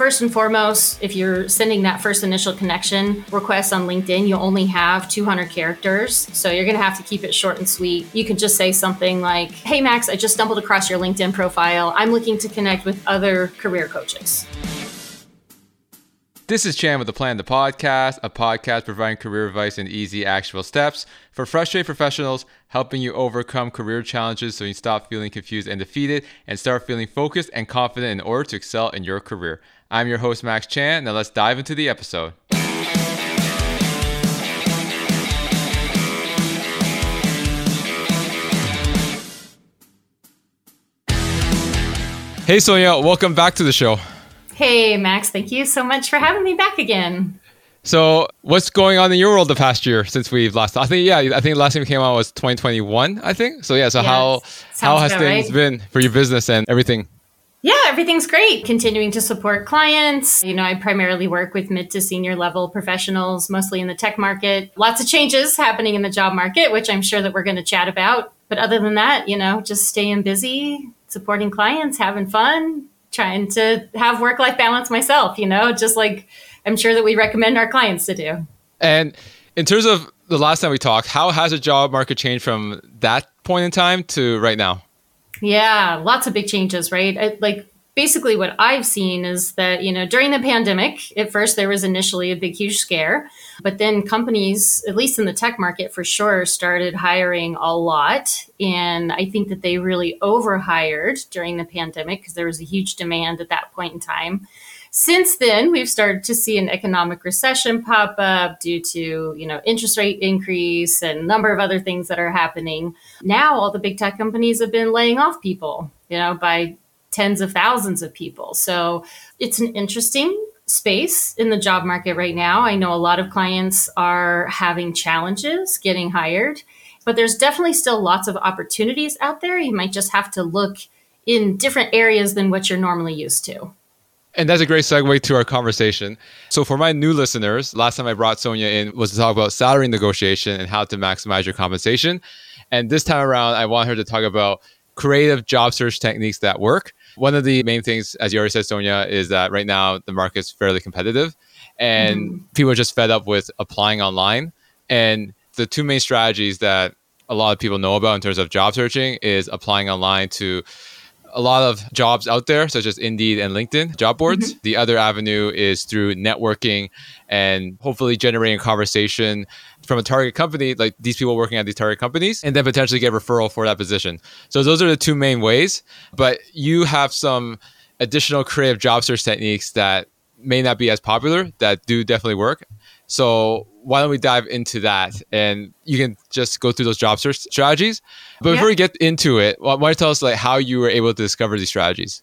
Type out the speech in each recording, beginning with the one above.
First and foremost, if you're sending that first initial connection request on LinkedIn, you only have 200 characters. So you're going to have to keep it short and sweet. You can just say something like, Hey, Max, I just stumbled across your LinkedIn profile. I'm looking to connect with other career coaches. This is Chan with the Plan the Podcast, a podcast providing career advice and easy, actionable steps for frustrated professionals, helping you overcome career challenges so you stop feeling confused and defeated and start feeling focused and confident in order to excel in your career. I'm your host, Max Chan. Now let's dive into the episode. Hey, Sonja, welcome back to the show. Hey, Max, thank you so much for having me back again. So, what's going on in your world the past year since we've last? I think yeah, I think last time we came out was 2021. I think so. Yeah. So how how has things right. been for your business and everything? Yeah, everything's great. Continuing to support clients. You know, I primarily work with mid to senior level professionals, mostly in the tech market. Lots of changes happening in the job market, which I'm sure that we're going to chat about. But other than that, you know, just staying busy, supporting clients, having fun, trying to have work life balance myself, you know, just like I'm sure that we recommend our clients to do. And in terms of the last time we talked, how has the job market changed from that point in time to right now? Yeah, lots of big changes, right? I, like basically what I've seen is that, you know, during the pandemic, at first there was initially a big, huge scare, but then companies, at least in the tech market for sure, started hiring a lot. And I think that they really overhired during the pandemic because there was a huge demand at that point in time. Since then, we've started to see an economic recession pop up due to, you know, interest rate increase and a number of other things that are happening. Now all the big tech companies have been laying off people, you know, by tens of thousands of people. So it's an interesting space in the job market right now. I know a lot of clients are having challenges getting hired, but there's definitely still lots of opportunities out there. You might just have to look in different areas than what you're normally used to. And that's a great segue to our conversation. So, for my new listeners, last time I brought Sonja in was to talk about salary negotiation and how to maximize your compensation. And this time around, I want her to talk about creative job search techniques that work. One of the main things, as you already said, Sonja, is that right now the market is fairly competitive and mm-hmm. people are just fed up with applying online. And the two main strategies that a lot of people know about in terms of job searching is applying online to a lot of jobs out there, such as Indeed and LinkedIn job boards. Mm-hmm. The other avenue is through networking and hopefully generating conversation from a target company, like these people working at these target companies, and then potentially get referral for that position. So those are the two main ways. But you have some additional creative job search techniques that may not be as popular that do definitely work. So why don't we dive into that and you can just go through those job search strategies. But before we get into it, why don't you tell us like how you were able to discover these strategies?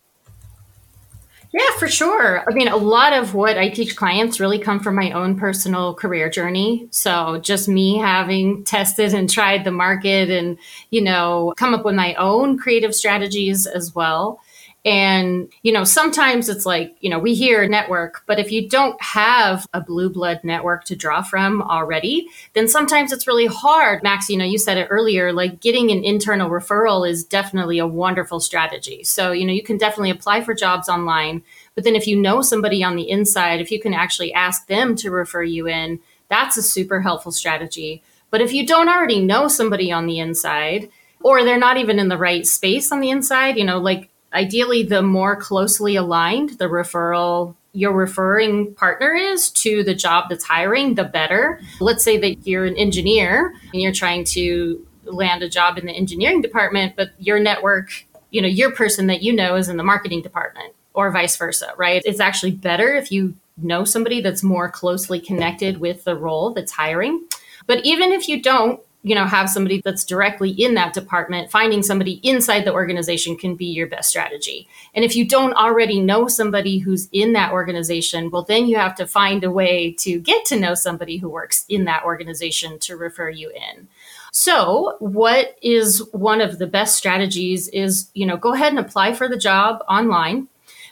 Yeah, for sure. I mean, a lot of what I teach clients really come from my own personal career journey. So just me having tested and tried the market and, you know, come up with my own creative strategies as well. And, you know, sometimes it's like, you know, we hear network, but if you don't have a blue blood network to draw from already, then sometimes it's really hard. Max, you know, you said it earlier, like getting an internal referral is definitely a wonderful strategy. So, you know, you can definitely apply for jobs online, but then if you know somebody on the inside, if you can actually ask them to refer you in, that's a super helpful strategy. But if you don't already know somebody on the inside, or they're not even in the right space on the inside, you know, like ideally the more closely aligned the referral your referring partner is to the job that's hiring, the better. Let's say that you're an engineer and you're trying to land a job in the engineering department, but your network, you know, your person that you know is in the marketing department or vice versa, right? It's actually better if you know somebody that's more closely connected with the role that's hiring. But even if you don't, you know have somebody that's directly in that department finding somebody inside the organization can be your best strategy. And if you don't already know somebody who's in that organization well then you have to find a way to get to know somebody who works in that organization to refer you in. So what is one of the best strategies is you know go ahead and apply for the job online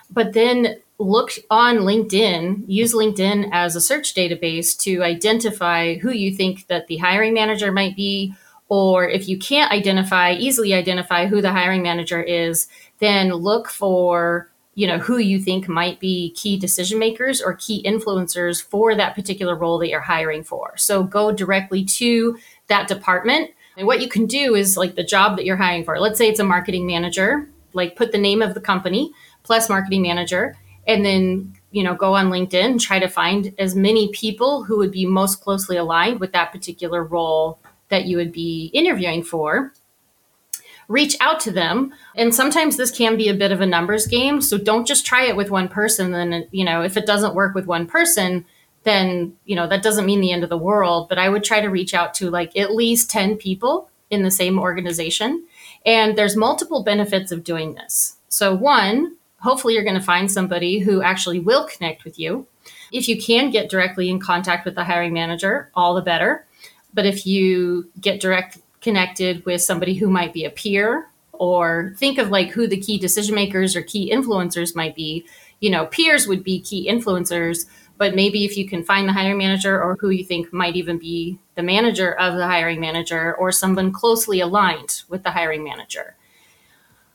but then look on LinkedIn, use LinkedIn as a search database to identify who you think that the hiring manager might be. Or if you can't identify, easily identify who the hiring manager is, then look for you know who you think might be key decision makers or key influencers for that particular role that you're hiring for. So go directly to that department. And what you can do is like the job that you're hiring for. Let's say it's a marketing manager like put the name of the company plus marketing manager and then you know go on linkedin try to find as many people who would be most closely aligned with that particular role that you would be interviewing for. Reach out to them. And sometimes this can be a bit of a numbers game so don't just try it with one person then you know if it doesn't work with one person then you know that doesn't mean the end of the world but i would try to reach out to like at least 10 people in the same organization. And there's multiple benefits of doing this. So one hopefully you're going to find somebody who actually will connect with you if you can get directly in contact with the hiring manager all the better but if you get direct connected with somebody who might be a peer or think of like who the key decision makers or key influencers might be. You know, peers would be key influencers, but maybe if you can find the hiring manager or who you think might even be the manager of the hiring manager or someone closely aligned with the hiring manager.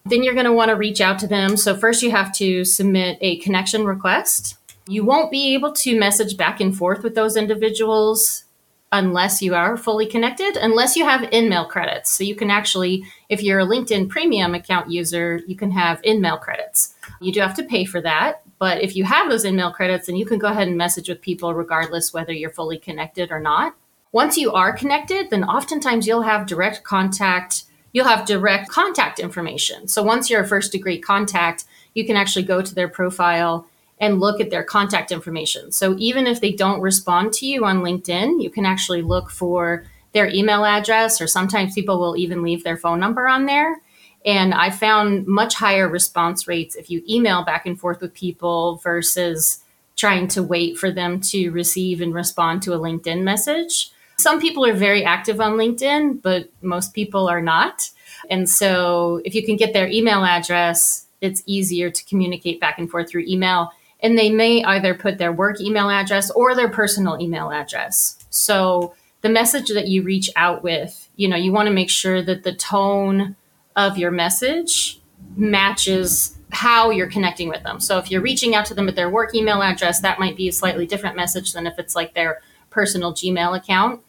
Then you're going to want to reach out to them. So, first, you have to submit a connection request. You won't be able to message back and forth with those individuals unless you are fully connected, unless you have InMail credits. So you can actually, if you're a LinkedIn premium account user, you can have InMail credits. You do have to pay for that. But if you have those InMail credits, then you can go ahead and message with people regardless whether you're fully connected or not. Once you are connected, then oftentimes you'll have direct contact. You'll have direct contact information. So once you're a first degree contact, you can actually go to their profile and look at their contact information. So even if they don't respond to you on LinkedIn, you can actually look for their email address, or sometimes people will even leave their phone number on there. And I found much higher response rates if you email back and forth with people versus trying to wait for them to receive and respond to a LinkedIn message. Some people are very active on LinkedIn, but most people are not. And so if you can get their email address, it's easier to communicate back and forth through email and they may either put their work email address or their personal email address. So the message that you reach out with, you know, you want to make sure that the tone of your message matches how you're connecting with them. So if you're reaching out to them at their work email address, that might be a slightly different message than if it's like their personal Gmail account.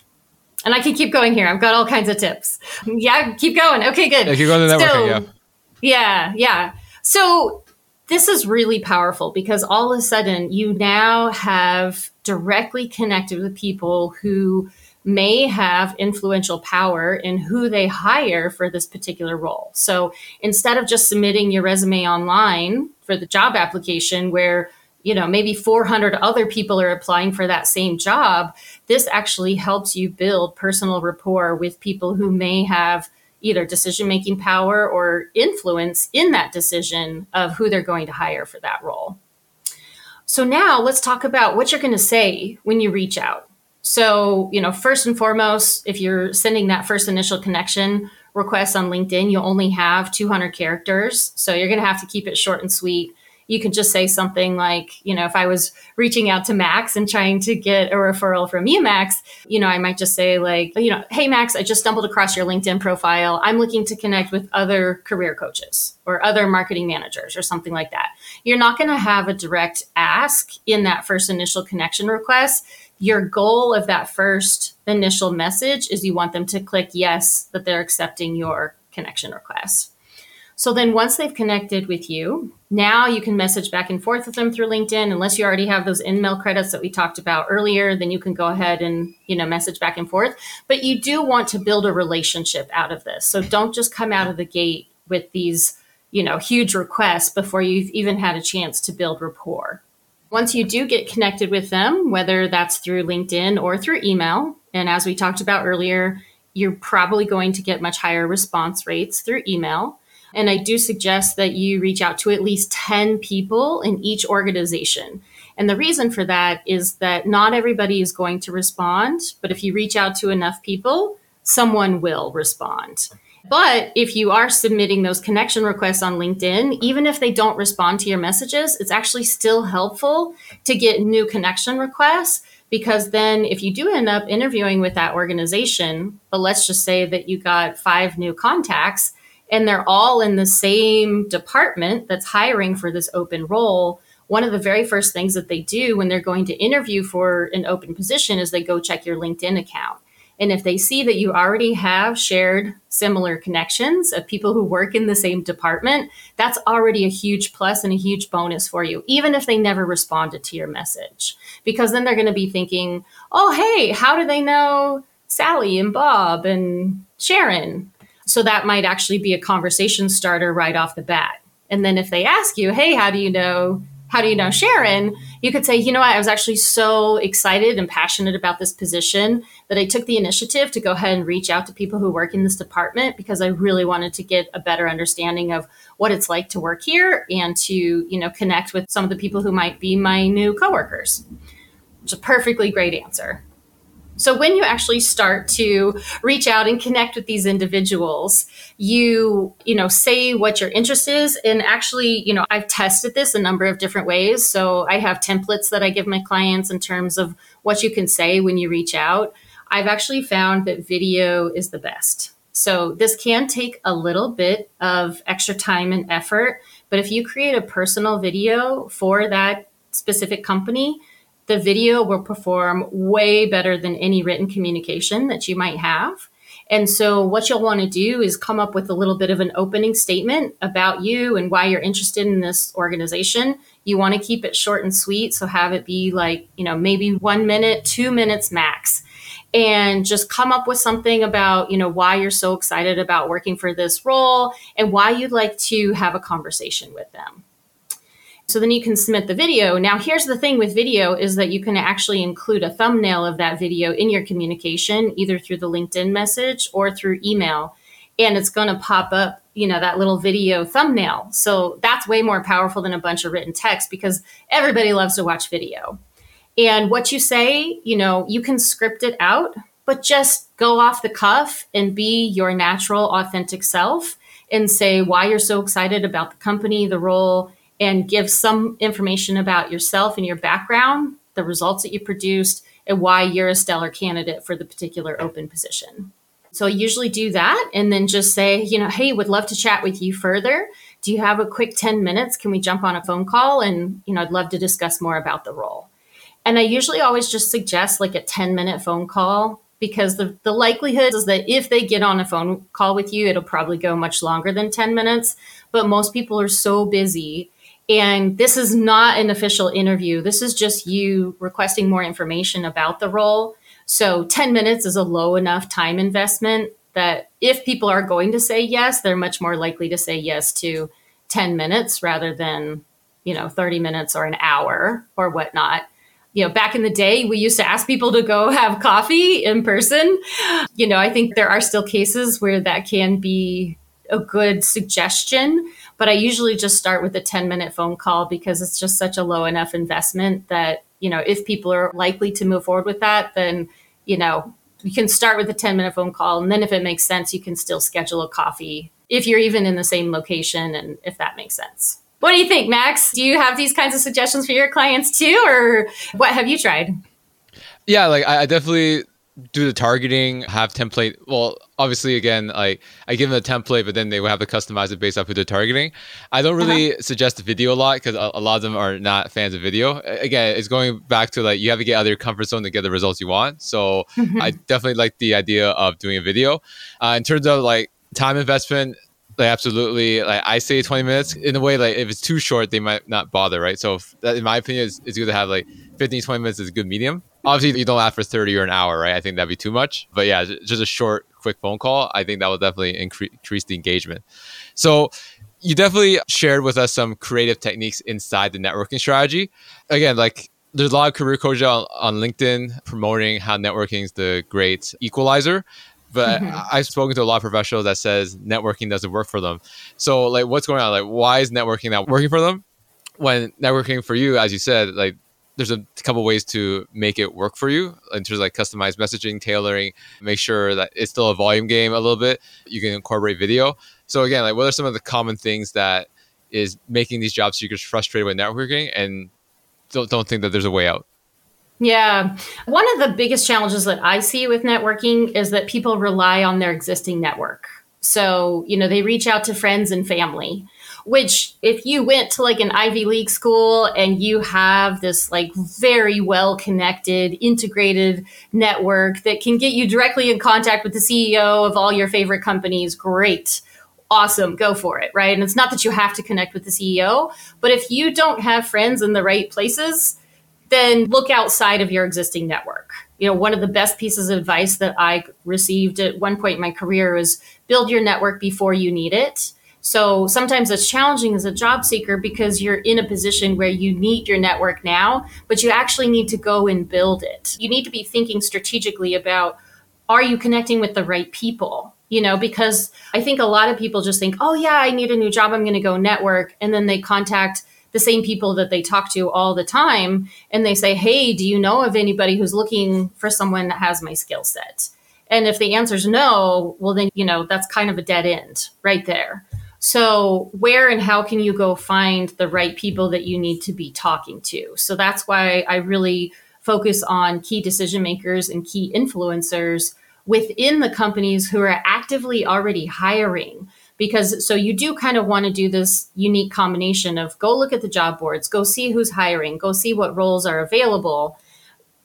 And I can keep going here. I've got all kinds of tips. Yeah, keep going. Okay, good. Yeah, keep going to networking, so, yeah. Yeah, yeah. So this is really powerful because all of a sudden you now have directly connected with people who may have influential power in who they hire for this particular role. So instead of just submitting your resume online for the job application where you know maybe 400 other people are applying for that same job this actually helps you build personal rapport with people who may have either decision making power or influence in that decision of who they're going to hire for that role. So now let's talk about what you're going to say when you reach out. So, you know, first and foremost, if you're sending that first initial connection request on LinkedIn, you only have 200 characters. So you're going to have to keep it short and sweet you could just say something like, you know, if I was reaching out to Max and trying to get a referral from you, Max, you know, I might just say, like, you know, hey, Max, I just stumbled across your LinkedIn profile. I'm looking to connect with other career coaches or other marketing managers or something like that. You're not going to have a direct ask in that first initial connection request. Your goal of that first initial message is you want them to click yes, that they're accepting your connection request. So then once they've connected with you, now you can message back and forth with them through LinkedIn. Unless you already have those InMail credits that we talked about earlier, then you can go ahead and, you know, message back and forth. But you do want to build a relationship out of this. So don't just come out of the gate with these, you know, huge requests before you've even had a chance to build rapport. Once you do get connected with them, whether that's through LinkedIn or through email, and as we talked about earlier, you're probably going to get much higher response rates through email. And I do suggest that you reach out to at least 10 people in each organization. And the reason for that is that not everybody is going to respond, but if you reach out to enough people, someone will respond. But if you are submitting those connection requests on LinkedIn, even if they don't respond to your messages, it's actually still helpful to get new connection requests because then if you do end up interviewing with that organization, but let's just say that you got five new contacts, and they're all in the same department that's hiring for this open role, one of the very first things that they do when they're going to interview for an open position is they go check your LinkedIn account. And if they see that you already have shared similar connections of people who work in the same department, that's already a huge plus and a huge bonus for you, even if they never responded to your message. Because then they're going to be thinking, oh, hey, how do they know Sally and Bob and Sharon? So that might actually be a conversation starter right off the bat. And then if they ask you, hey, how do you know how do you know Sharon? You could say, you know what, I was actually so excited and passionate about this position that I took the initiative to go ahead and reach out to people who work in this department because I really wanted to get a better understanding of what it's like to work here and to, you know, connect with some of the people who might be my new coworkers. It's a perfectly great answer. So when you actually start to reach out and connect with these individuals, you, you know, say what your interest is. And actually, you know, I've tested this a number of different ways. So I have templates that I give my clients in terms of what you can say when you reach out. I've actually found that video is the best. So this can take a little bit of extra time and effort, but if you create a personal video for that specific company, the video will perform way better than any written communication that you might have. And so, what you'll want to do is come up with a little bit of an opening statement about you and why you're interested in this organization. You want to keep it short and sweet. So, have it be like, you know, maybe one minute, two minutes max. And just come up with something about, you know, why you're so excited about working for this role and why you'd like to have a conversation with them. So then you can submit the video. Now, here's the thing with video is that you can actually include a thumbnail of that video in your communication, either through the LinkedIn message or through email. And it's going to pop up, you know, that little video thumbnail. So that's way more powerful than a bunch of written text because everybody loves to watch video. And what you say, you know, you can script it out, but just go off the cuff and be your natural, authentic self and say why you're so excited about the company, the role, and give some information about yourself and your background, the results that you produced, and why you're a stellar candidate for the particular open position. So I usually do that and then just say, you know, hey, would love to chat with you further. Do you have a quick 10 minutes? Can we jump on a phone call? And, you know, I'd love to discuss more about the role. And I usually always just suggest like a 10 minute phone call because the, the likelihood is that if they get on a phone call with you, it'll probably go much longer than 10 minutes. But most people are so busy and this is not an official interview. This is just you requesting more information about the role. So 10 minutes is a low enough time investment that if people are going to say yes, they're much more likely to say yes to 10 minutes rather than, you know, 30 minutes or an hour or whatnot. You know, back in the day, we used to ask people to go have coffee in person. You know, I think there are still cases where that can be a good suggestion but I usually just start with a 10 minute phone call because it's just such a low enough investment that, you know, if people are likely to move forward with that, then, you know, you can start with a 10 minute phone call. And then if it makes sense, you can still schedule a coffee if you're even in the same location and if that makes sense. What do you think, Max? Do you have these kinds of suggestions for your clients too, or what have you tried? Yeah, like I definitely do the targeting, have template. Well, obviously, again, like I give them a template, but then they will have to customize it based off who they're targeting. I don't really uh-huh. suggest video a lot because a, a, lot of them are not fans of video. Again, it's going back to like you have to get out of your comfort zone to get the results you want. So mm-hmm. I definitely like the idea of doing a video. Uh, in terms of like time investment, like absolutely like i say 20 minutes in a way like if it's too short they might not bother right so that, in my opinion it's, it's good to have like 15 20 minutes is a good medium obviously you don't ask for 30 or an hour right i think that'd be too much but yeah just a short quick phone call i think that will definitely incre- increase the engagement so you definitely shared with us some creative techniques inside the networking strategy again like there's a lot of career coaches on, on linkedin promoting how networking is the great equalizer but mm-hmm. I've spoken to a lot of professionals that says networking doesn't work for them. So like what's going on? Like why is networking not working for them? When networking for you, as you said, like there's a couple ways to make it work for you in terms of like customized messaging, tailoring, make sure that it's still a volume game a little bit. You can incorporate video. So again, like what are some of the common things that is making these job seekers frustrated with networking and don't, don't think that there's a way out? Yeah. One of the biggest challenges that I see with networking is that people rely on their existing network. So, you know, they reach out to friends and family, which if you went to like an Ivy League school and you have this like very well connected, integrated network that can get you directly in contact with the CEO of all your favorite companies, great. Awesome, go for it, right? And it's not that you have to connect with the CEO, but if you don't have friends in the right places, then look outside of your existing network. You know, one of the best pieces of advice that I received at one point in my career is build your network before you need it. So sometimes it's challenging as a job seeker because you're in a position where you need your network now, but you actually need to go and build it. You need to be thinking strategically about are you connecting with the right people? You know, because I think a lot of people just think, oh, yeah, I need a new job. I'm going to go network. And then they contact the same people that they talk to all the time and they say, Hey, do you know of anybody who's looking for someone that has my skill set? And if the answer is no, well, then, you know, that's kind of a dead end right there. So, where and how can you go find the right people that you need to be talking to? So, that's why I really focus on key decision makers and key influencers within the companies who are actively already hiring because so you do kind of want to do this unique combination of go look at the job boards, go see who's hiring, go see what roles are available.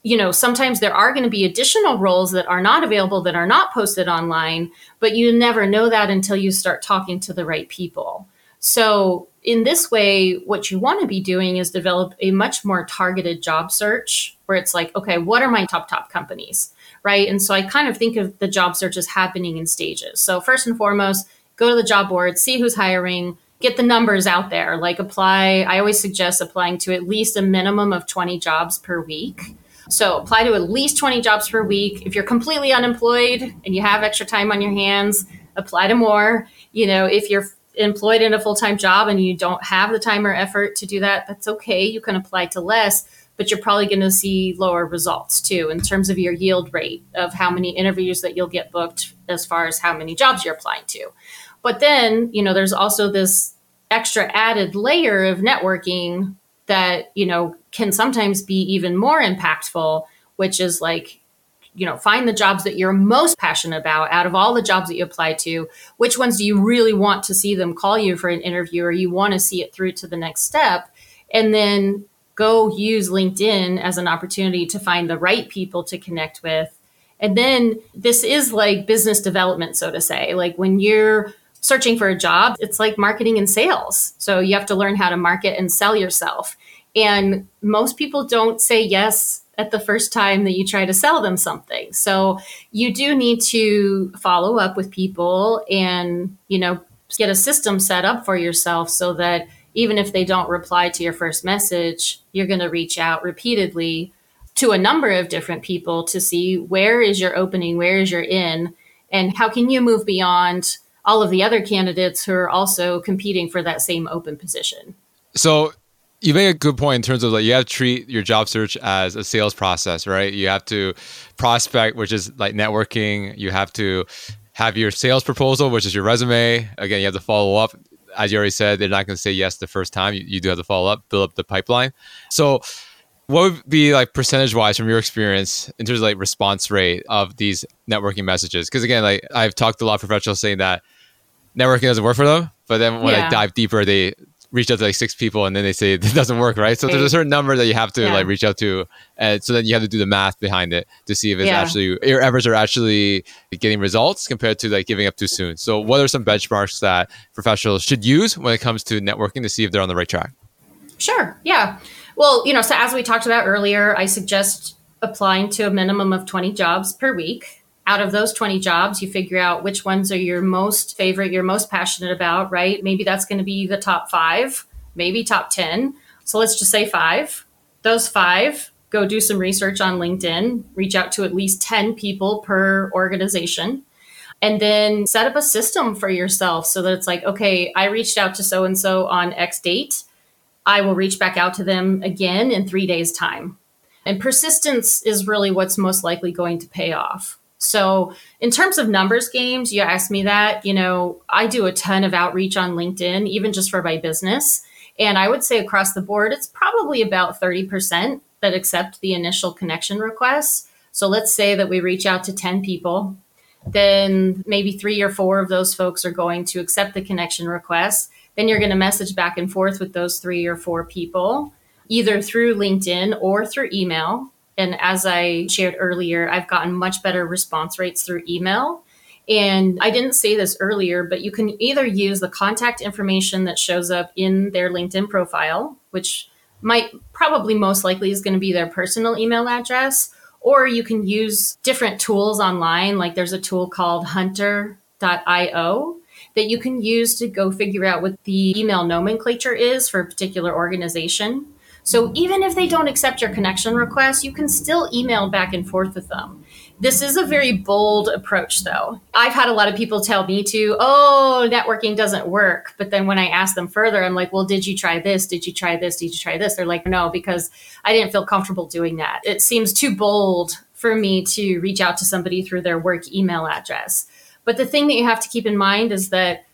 You know, sometimes there are going to be additional roles that are not available that are not posted online, but you never know that until you start talking to the right people. So, in this way, what you want to be doing is develop a much more targeted job search where it's like, okay, what are my top, top companies? Right. And so I kind of think of the job search as happening in stages. So, first and foremost, go to the job board, see who's hiring, get the numbers out there. Like apply, I always suggest applying to at least a minimum of 20 jobs per week. So apply to at least 20 jobs per week. If you're completely unemployed and you have extra time on your hands, apply to more. You know, if you're employed in a full-time job and you don't have the time or effort to do that, that's okay. You can apply to less, but you're probably going to see lower results too in terms of your yield rate of how many interviews that you'll get booked as far as how many jobs you're applying to. But then, you know, there's also this extra added layer of networking that, you know, can sometimes be even more impactful, which is like, you know, find the jobs that you're most passionate about out of all the jobs that you apply to. Which ones do you really want to see them call you for an interview or you want to see it through to the next step? And then go use LinkedIn as an opportunity to find the right people to connect with. And then this is like business development, so to say. Like when you're searching for a job, it's like marketing and sales. So you have to learn how to market and sell yourself. And most people don't say yes at the first time that you try to sell them something. So you do need to follow up with people and, you know, get a system set up for yourself so that even if they don't reply to your first message, you're going to reach out repeatedly to a number of different people to see where is your opening, where is your in, and how can you move beyond all of the other candidates who are also competing for that same open position. So you make a good point in terms of like you have to treat your job search as a sales process, right? You have to prospect, which is like networking. You have to have your sales proposal, which is your resume. Again, you have to follow up. As you already said, they're not going to say yes the first time. You, you do have to follow up, build up the pipeline. So what would be like percentage wise from your experience in terms of like response rate of these networking messages? Because again, like I've talked to a lot of professionals saying that networking doesn't work for them. But then when yeah. I dive deeper, they reach out to like six people and then they say it doesn't work, right? So there's a certain number that you have to yeah. like reach out to. And so then you have to do the math behind it to see if it's yeah. actually your efforts are actually getting results compared to like giving up too soon. So what are some benchmarks that professionals should use when it comes to networking to see if they're on the right track? Sure. Yeah. Well, you know, so as we talked about earlier, I suggest applying to a minimum of 20 jobs per week out of those 20 jobs, you figure out which ones are your most favorite, you're most passionate about, right? Maybe that's going to be the top five, maybe top 10. So let's just say five. Those five, go do some research on LinkedIn, reach out to at least 10 people per organization, and then set up a system for yourself so that it's like, okay, I reached out to so and so on X date. I will reach back out to them again in three days' time. And persistence is really what's most likely going to pay off. So, in terms of numbers games, you asked me that. You know, I do a ton of outreach on LinkedIn, even just for my business. And I would say across the board, it's probably about 30% that accept the initial connection requests. So, let's say that we reach out to 10 people. then maybe three or four of those folks are going to accept the connection request. Then you're going to message back and forth with those three or four people, either through LinkedIn or through email. And as I shared earlier, I've gotten much better response rates through email. And I didn't say this earlier, but you can either use the contact information that shows up in their LinkedIn profile, which might probably most likely is going to be their personal email address, or you can use different tools online. Like there's a tool called hunter.io that you can use to go figure out what the email nomenclature is for a particular organization. So even if they don't accept your connection request, you can still email back and forth with them. This is a very bold approach, though. I've had a lot of people tell me to, oh, networking doesn't work. But then when I ask them further, I'm like, well, did you try this? Did you try this? Did you try this? They're like, no, because I didn't feel comfortable doing that. It seems too bold for me to reach out to somebody through their work email address. But the thing that you have to keep in mind is that,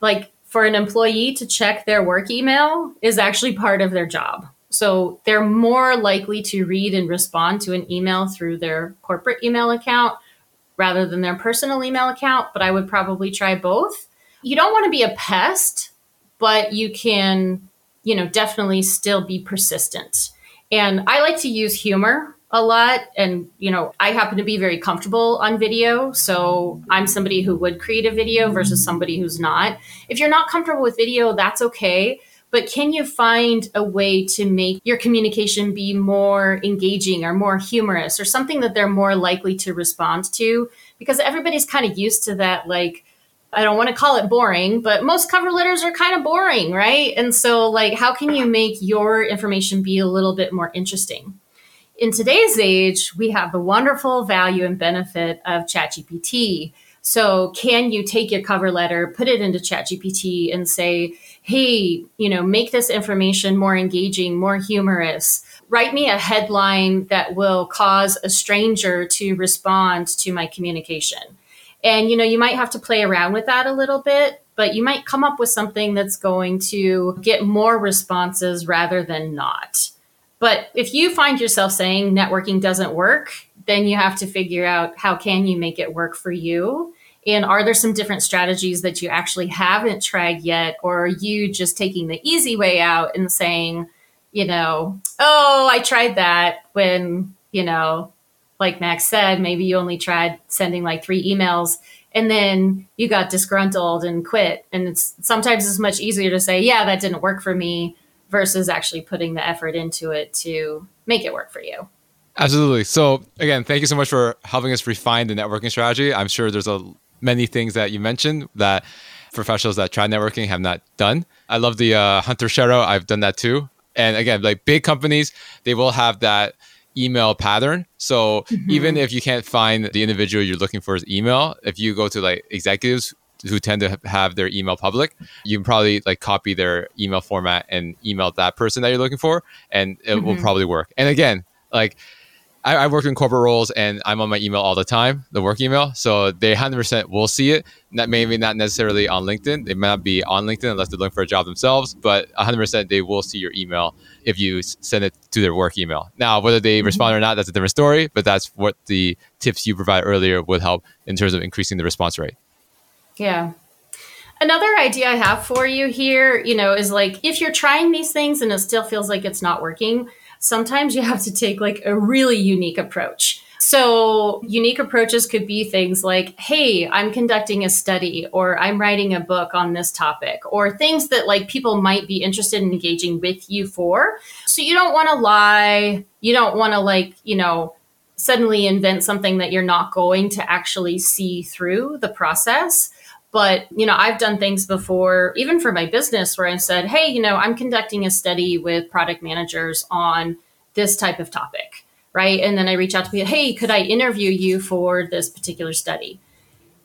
like, for an employee to check their work email is actually part of their job. So they're more likely to read and respond to an email through their corporate email account rather than their personal email account, but I would probably try both. You don't want to be a pest, but you can, you know, definitely still be persistent. And I like to use humor a lot and you know i happen to be very comfortable on video so i'm somebody who would create a video versus somebody who's not if you're not comfortable with video that's okay but can you find a way to make your communication be more engaging or more humorous or something that they're more likely to respond to? Because everybody's kind of used to that, like, I don't want to call it boring, but most cover letters are kind of boring, right? And so, like, how can you make your information be a little bit more interesting? In today's age, we have the wonderful value and benefit of ChatGPT. So, can you take your cover letter, put it into ChatGPT, and say, hey, you know, make this information more engaging, more humorous? Write me a headline that will cause a stranger to respond to my communication. And, you know, you might have to play around with that a little bit, but you might come up with something that's going to get more responses rather than not. But if you find yourself saying networking doesn't work, then you have to figure out how can you make it work for you and are there some different strategies that you actually haven't tried yet or are you just taking the easy way out and saying you know oh i tried that when you know like max said maybe you only tried sending like three emails and then you got disgruntled and quit and it's sometimes it's much easier to say yeah that didn't work for me versus actually putting the effort into it to make it work for you Absolutely. So again, thank you so much for helping us refine the networking strategy. I'm sure there's a many things that you mentioned that professionals that try networking have not done. I love the uh, hunter.io. I've done that too. And again, like big companies, they will have that email pattern. So mm-hmm. even if you can't find the individual you're looking for his email, if you go to like executives who tend to have their email public, you can probably like copy their email format and email that person that you're looking for, and it mm-hmm. will probably work. And again, like I, I, work in corporate roles and I'm on my email all the time, the work email. So they 100% will see it. That maybe not necessarily on LinkedIn. They might not be on LinkedIn unless they're looking for a job themselves, but 100% they will see your email if you send it to their work email. Now, whether they mm-hmm. respond or not, that's a different story, but that's what the tips you provide earlier would help in terms of increasing the response rate. Yeah. Another idea I have for you here, you know, is like if you're trying these things and it still feels like it's not working, sometimes you have to take like a really unique approach. So, unique approaches could be things like, hey, I'm conducting a study or I'm writing a book on this topic, or things that like people might be interested in engaging with you for. So, you don't want to lie. You don't want to like, you know, suddenly invent something that you're not going to actually see through the process. But, you know, I've done things before, even for my business, where I said, hey, you know, I'm conducting a study with product managers on this type of topic, right? And then I reach out to people, hey, could I interview you for this particular study?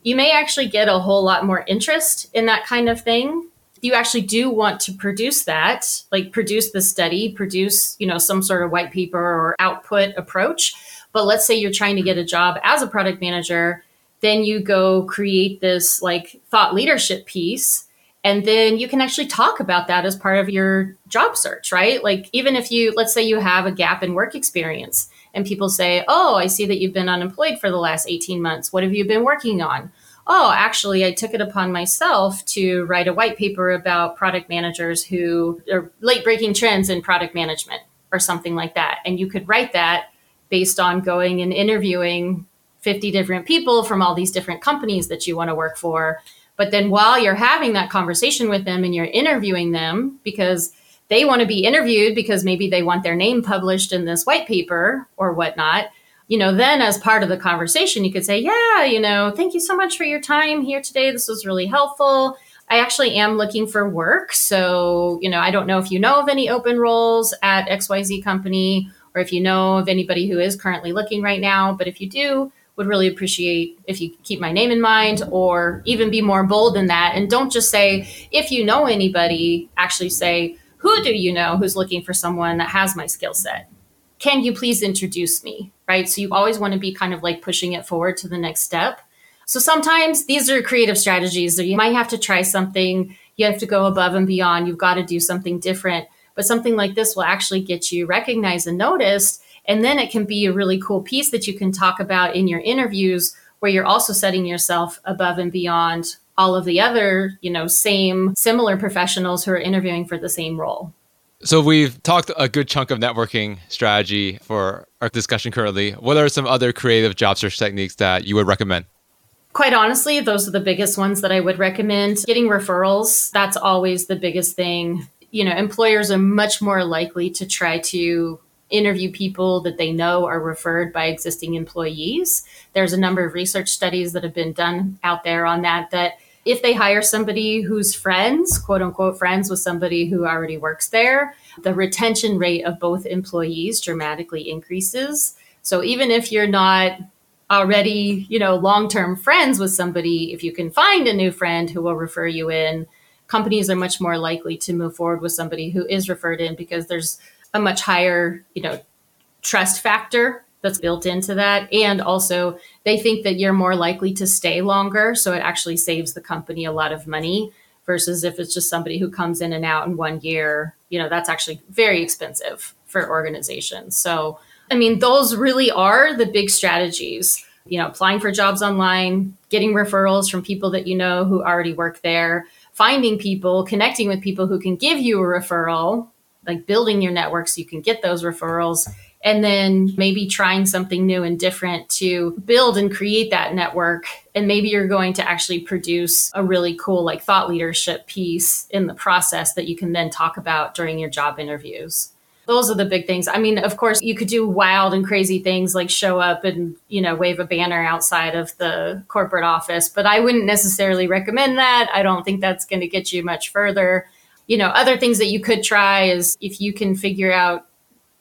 You may actually get a whole lot more interest in that kind of thing. You actually do want to produce that, like produce the study, produce, you know, some sort of white paper or output approach. But let's say you're trying to get a job as a product manager then you go create this like thought leadership piece And then you can actually talk about that as part of your job search, right? Like, even if you, let's say you have a gap in work experience and people say, Oh, I see that you've been unemployed for the last 18 months. What have you been working on? Oh, actually, I took it upon myself to write a white paper about product managers who are late breaking trends in product management or something like that. And you could write that based on going and interviewing 50 different people from all these different companies that you want to work for. But then while you're having that conversation with them and you're interviewing them because they want to be interviewed because maybe they want their name published in this white paper or whatnot, you know, then as part of the conversation, you could say, Yeah, you know, thank you so much for your time here today. This was really helpful. I actually am looking for work. So, you know, I don't know if you know of any open roles at XYZ company or if you know of anybody who is currently looking right now. But if you do, would really appreciate if you keep my name in mind or even be more bold than that. And don't just say, if you know anybody, actually say, who do you know who's looking for someone that has my skill set? Can you please introduce me? Right. So you always want to be kind of like pushing it forward to the next step. So sometimes these are creative strategies that you might have to try something. You have to go above and beyond. You've got to do something different. But something like this will actually get you recognized and noticed and then it can be a really cool piece that you can talk about in your interviews where you're also setting yourself above and beyond all of the other, you know, same similar professionals who are interviewing for the same role. So we've talked a good chunk of networking strategy for our discussion currently. What are some other creative job search techniques that you would recommend? Quite honestly, those are the biggest ones that I would recommend. Getting referrals, that's always the biggest thing. You know, employers are much more likely to try to interview people that they know are referred by existing employees. There's a number of research studies that have been done out there on that that if they hire somebody who's friends, quote unquote friends with somebody who already works there, the retention rate of both employees dramatically increases. So even if you're not already, you know, long-term friends with somebody, if you can find a new friend who will refer you in, companies are much more likely to move forward with somebody who is referred in because there's a much higher, you know, trust factor that's built into that. And also, they think that you're more likely to stay longer. So it actually saves the company a lot of money versus if it's just somebody who comes in and out in one year, you know, that's actually very expensive for organizations. So, I mean, those really are the big strategies. You know, applying for jobs online, getting referrals from people that you know who already work there, finding people, connecting with people who can give you a referral like building your network so you can get those referrals and then maybe trying something new and different to build and create that network. And maybe you're going to actually produce a really cool like thought leadership piece in the process that you can then talk about during your job interviews. Those are the big things. I mean of course you could do wild and crazy things like show up and you know wave a banner outside of the corporate office but i wouldn't necessarily recommend that. I don't think that's going to get you much further you know, other things that you could try is if you can figure out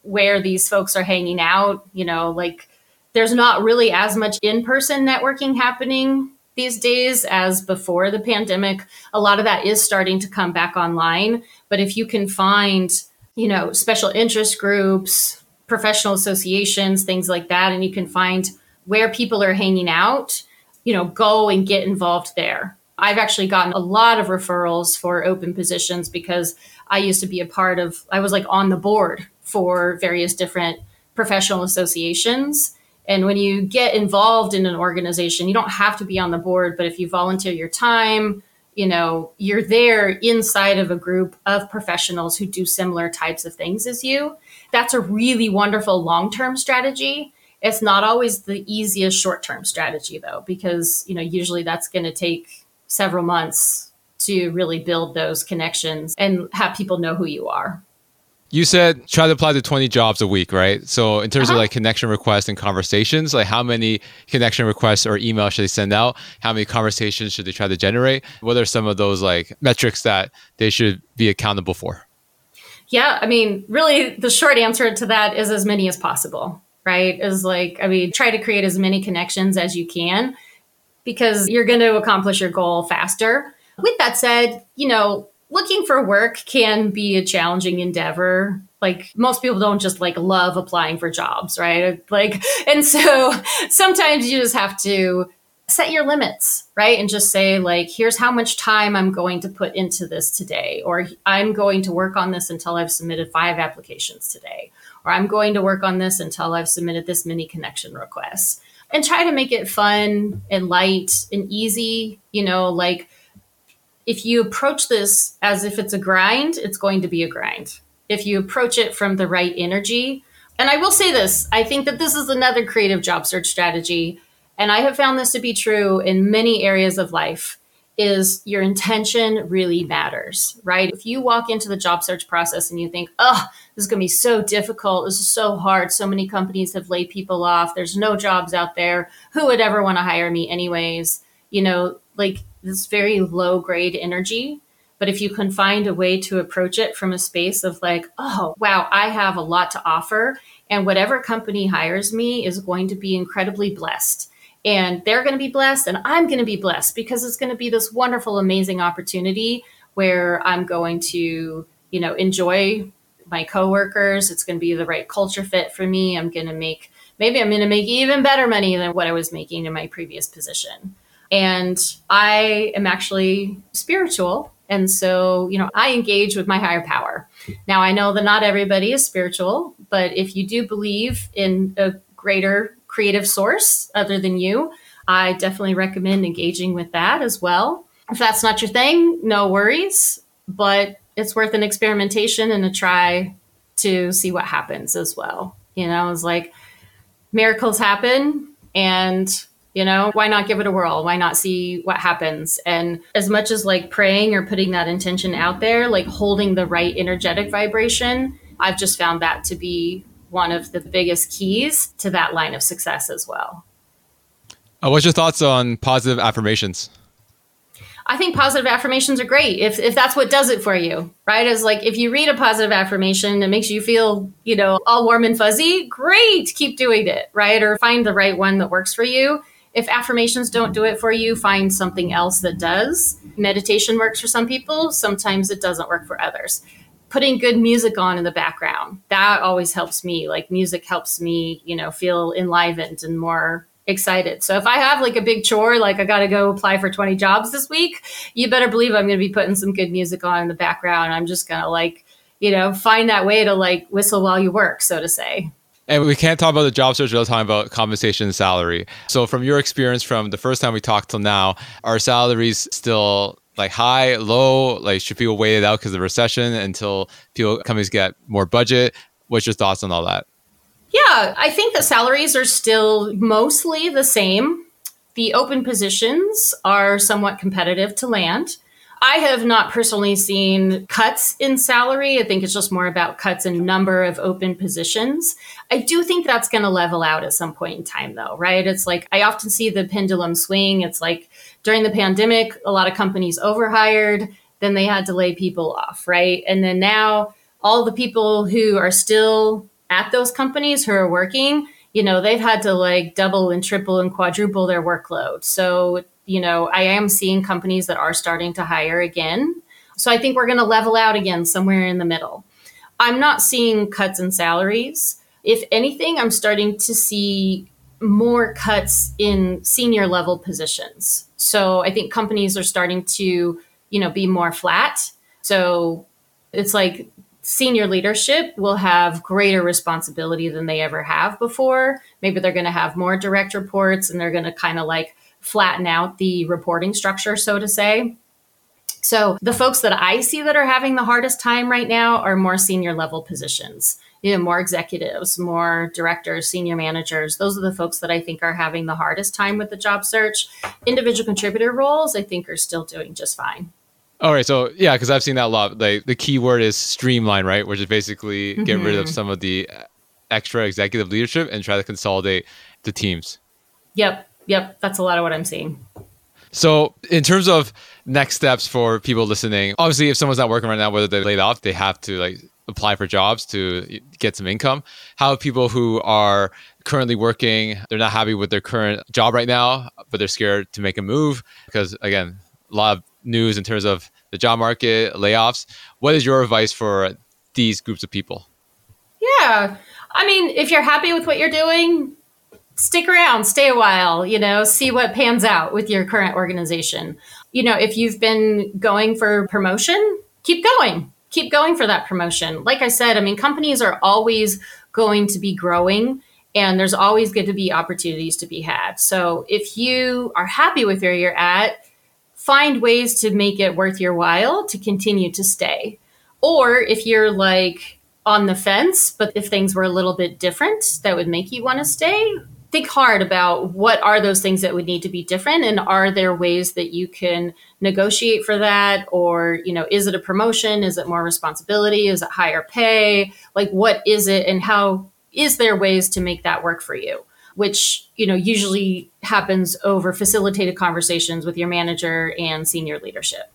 where these folks are hanging out, you know, like there's not really as much in person networking happening these days as before the pandemic. A lot of that is starting to come back online. But if you can find, you know, special interest groups, professional associations, things like that, and you can find where people are hanging out, you know, go and get involved there. I've actually gotten a lot of referrals for open positions because I used to be a part of, I was like on the board for various different professional associations. And when you get involved in an organization, you don't have to be on the board, but if you volunteer your time, you know, you're there inside of a group of professionals who do similar types of things as you. That's a really wonderful long term strategy. It's not always the easiest short term strategy, though, because, you know, usually that's going to take several months to really build those connections and have people know who you are. You said try to apply to 20 jobs a week, right? So in terms uh-huh. of like connection requests and conversations, like how many connection requests or emails should they send out? How many conversations should they try to generate? What are some of those like metrics that they should be accountable for? Yeah, I mean, really the short answer to that is as many as possible, right? Is like, I mean, try to create as many connections as you can because you're going to accomplish your goal faster. With that said, you know, looking for work can be a challenging endeavor. Like most people don't just like love applying for jobs, right? Like, and so sometimes you just have to set your limits, right? And just say, like, here's how much time I'm going to put into this today, or I'm going to work on this until I've submitted five applications today, or I'm going to work on this until I've submitted this many connection requests. And try to make it fun and light and easy, you know, like if you approach this as if it's a grind, it's going to be a grind. If you approach it from the right energy, and I will say this, I think that this is another creative job search strategy and I have found this to be true in many areas of life is your intention really matters, right? If you walk into the job search process and you think, oh, this is going to be so difficult, this is so hard, so many companies have laid people off, there's no jobs out there, who would ever want to hire me, anyways? You know, like this very low grade energy. But if you can find a way to approach it from a space of like, oh, wow, I have a lot to offer, and whatever company hires me is going to be incredibly blessed and they're going to be blessed and I'm going to be blessed because it's going to be this wonderful amazing opportunity where I'm going to, you know, enjoy my coworkers, it's going to be the right culture fit for me. I'm going to make maybe I'm going to make even better money than what I was making in my previous position. And I am actually spiritual and so, you know, I engage with my higher power. Now, I know that not everybody is spiritual, but if you do believe in a greater creative source other than you, I definitely recommend engaging with that as well. If that's not your thing, no worries, but it's worth an experimentation and a try to see what happens as well. You know, it's like miracles happen and you know why not give it a whirl why not see what happens and as much as like praying or putting that intention out there like holding the right energetic vibration i've just found that to be one of the biggest keys to that line of success as well. Uh, what's your thoughts on positive affirmations? I think positive affirmations are great if, if that's what does it for you, right? Is like if you read a positive affirmation that makes you feel, you know, all warm and fuzzy, great, keep doing it, right? Or find the right one that works for you. If affirmations don't do it for you, find something else that does. Meditation works for some people, sometimes it doesn't work for others putting good music on in the background. That always helps me like music helps me you know feel enlivened and more excited. So if i have like a big chore like i gotta go apply for 20 jobs this week you better believe i'm gonna be putting some good music on in the background. I'm just gonna like you know find that way to like whistle while you work so to say. And we can't talk about the job search without talking about compensation and salary. So, from your experience from the first time we talked till now, are salaries still like high, low? Like should people wait it out because of the recession until people companies get more budget? What's your thoughts on all that? Yeah, I think the salaries are still mostly the same. The open positions are somewhat competitive to land. I have not personally seen cuts in salary. I think it's just more about cuts in number of open positions. I do think that's going to level out at some point in time, though, right? It's like I often see the pendulum swing. It's like during the pandemic, a lot of companies overhired, then they had to lay people off, right? And then now all the people who are still at those companies who are working, you know, they've had to like double and triple and quadruple their workload. So you know, I am seeing companies that are starting to hire again. So I think we're going to level out again somewhere in the middle. I'm not seeing cuts in salaries. If anything, I'm starting to see more cuts in senior level positions. So I think companies are starting to, you know, be more flat. So it's like senior leadership will have greater responsibility than they ever have before. Maybe they're going to have more direct reports and they're going to kind of like flatten out the reporting structure, so to say. So the folks that I see that are having the hardest time right now are more senior level positions. You know, more executives, more directors, senior managers. Those are the folks that I think are having the hardest time with the job search. Individual contributor roles, I think, are still doing just fine. All right, so yeah, because I've seen that a lot. Like the key word is streamline, right? Which is basically mm-hmm. get rid of mm-hmm. some of the extra executive leadership and try to consolidate the teams. Yep, Yep, that's a lot of what I'm seeing. So, in terms of next steps for people listening, obviously, if someone's not working right now, whether they're laid off, they have to like apply for jobs to get some income. How people who are currently working, they're not happy with their current job right now, but they're scared to make a move because, again, a lot of news in terms of the job market, layoffs. What is your advice for these groups of people? Yeah. I mean, if you're happy with what you're doing, stick around, stay a while, you know, see what pans out with your current organization. You know, if you've been going for promotion, keep going. Keep going for that promotion. Like I said, I mean, companies are always going to be growing and there's always going to be opportunities to be had. So if you are happy with where you're at, find ways to make it worth your while to continue to stay. Or if you're like on the fence, but if things were a little bit different that would make you want to stay, think hard about what are those things that would need to be different and are there ways that you can negotiate for that? Or you know is it a promotion? Is it more responsibility? Is it higher pay? Like what is it and how is there ways to make that work for you? Which you know usually happens over facilitated conversations with your manager and senior leadership.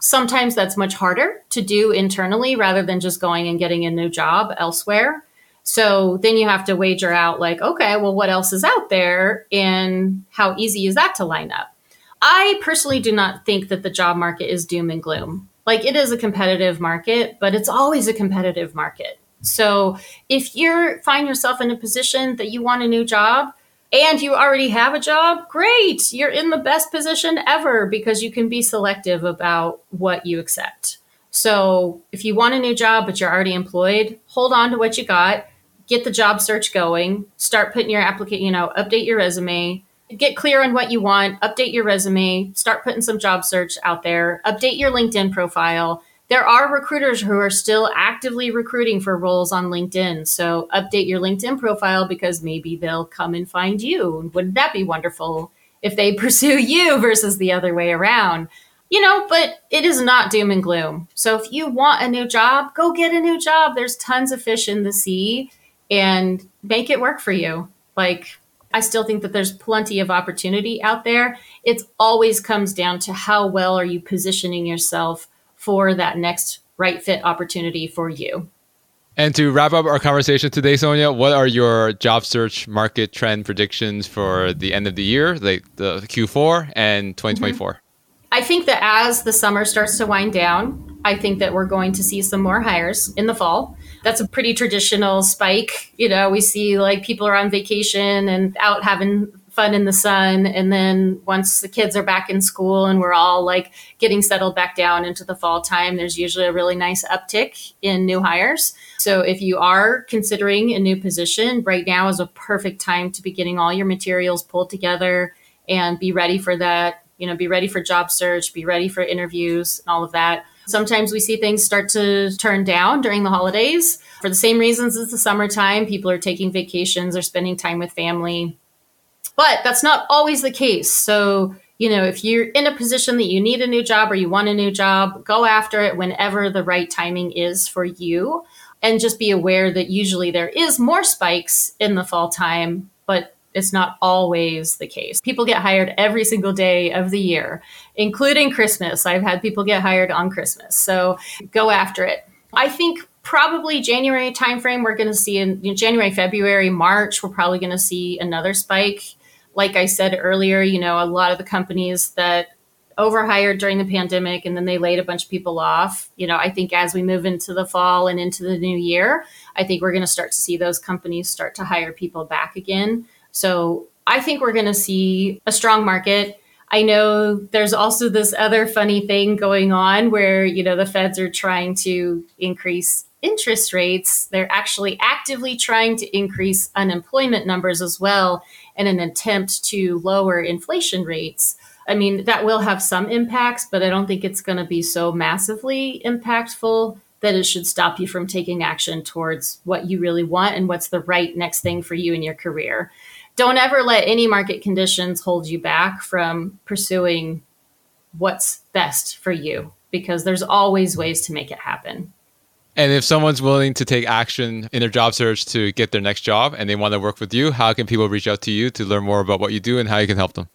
Sometimes that's much harder to do internally rather than just going and getting a new job elsewhere so then you have to wager out, like, okay, well, what else is out there and how easy is that to line up? I personally do not think that the job market is doom and gloom. Like, it is a competitive market, but it's always a competitive market. So if you find yourself in a position that you want a new job, and you already have a job, great. You're in the best position ever because you can be selective about what you accept. So, if you want a new job but you're already employed, hold on to what you got get the job search going, start putting your application, you know, update your resume, get clear on what you want, update your resume, start putting some job search out there, update your LinkedIn profile. There are recruiters who are still actively recruiting for roles on LinkedIn. So update your LinkedIn profile because maybe they'll come and find you. Wouldn't that be wonderful if they pursue you versus the other way around? You know, but it is not doom and gloom. So if you want a new job, go get a new job. There's tons of fish in the sea and make it work for you. Like, I still think that there's plenty of opportunity out there. It always comes down to how well are you positioning yourself for that next right fit opportunity for you. And to wrap up our conversation today, Sonja, what are your job search market trend predictions for the end of the year, like the Q4 and 2024? Mm-hmm. I think that as the summer starts to wind down, I think that we're going to see some more hires in the fall that's a pretty traditional spike. You know, we see like people are on vacation and out having fun in the sun. And then once the kids are back in school and we're all like getting settled back down into the fall time, there's usually a really nice uptick in new hires. So if you are considering a new position, right now is a perfect time to be getting all your materials pulled together and be ready for that. You know, be ready for job search, be ready for interviews and all of that. Sometimes we see things start to turn down during the holidays for the same reasons as the summertime. People are taking vacations or spending time with family. But that's not always the case. So, you know, if you're in a position that you need a new job or you want a new job, go after it whenever the right timing is for you. And just be aware that usually there is more spikes in the fall time, but it's not always the case. People get hired every single day of the year, including Christmas. I've had people get hired on Christmas. So go after it. I think probably January timeframe, we're going to see in January, February, March, we're probably going to see another spike. Like I said earlier, you know, a lot of the companies that overhired during the pandemic and then they laid a bunch of people off. You know, I think as we move into the fall and into the new year, I think we're going to start to see those companies start to hire people back again. So I think we're going to see a strong market. I know there's also this other funny thing going on where, you know, the feds are trying to increase interest rates. They're actually actively trying to increase unemployment numbers as well in an attempt to lower inflation rates. I mean, that will have some impacts, but I don't think it's going to be so massively impactful that it should stop you from taking action towards what you really want and what's the right next thing for you in your career don't ever let any market conditions hold you back from pursuing what's best for you because there's always ways to make it happen. And if someone's willing to take action in their job search to get their next job and they want to work with you, how can people reach out to you to learn more about what you do and how you can help them?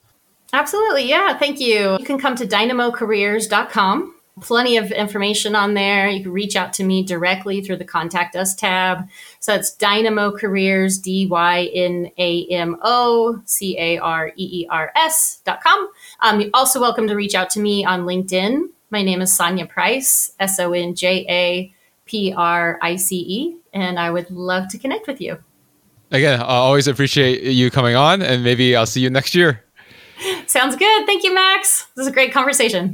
Absolutely. Yeah. Thank you. You can come to dynamocareers.com plenty of information on there. You can reach out to me directly through the contact us tab. So it's Dynamo Careers, D Y N A M O C A R E E R S dot com. Um, you're also welcome to reach out to me on LinkedIn. My name is Sonja Price, S O N J A P R I C E, and I would love to connect with you. Again, I always appreciate you coming on, and maybe I'll see you next year. Sounds good. Thank you, Max. This is a great conversation.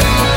Thank.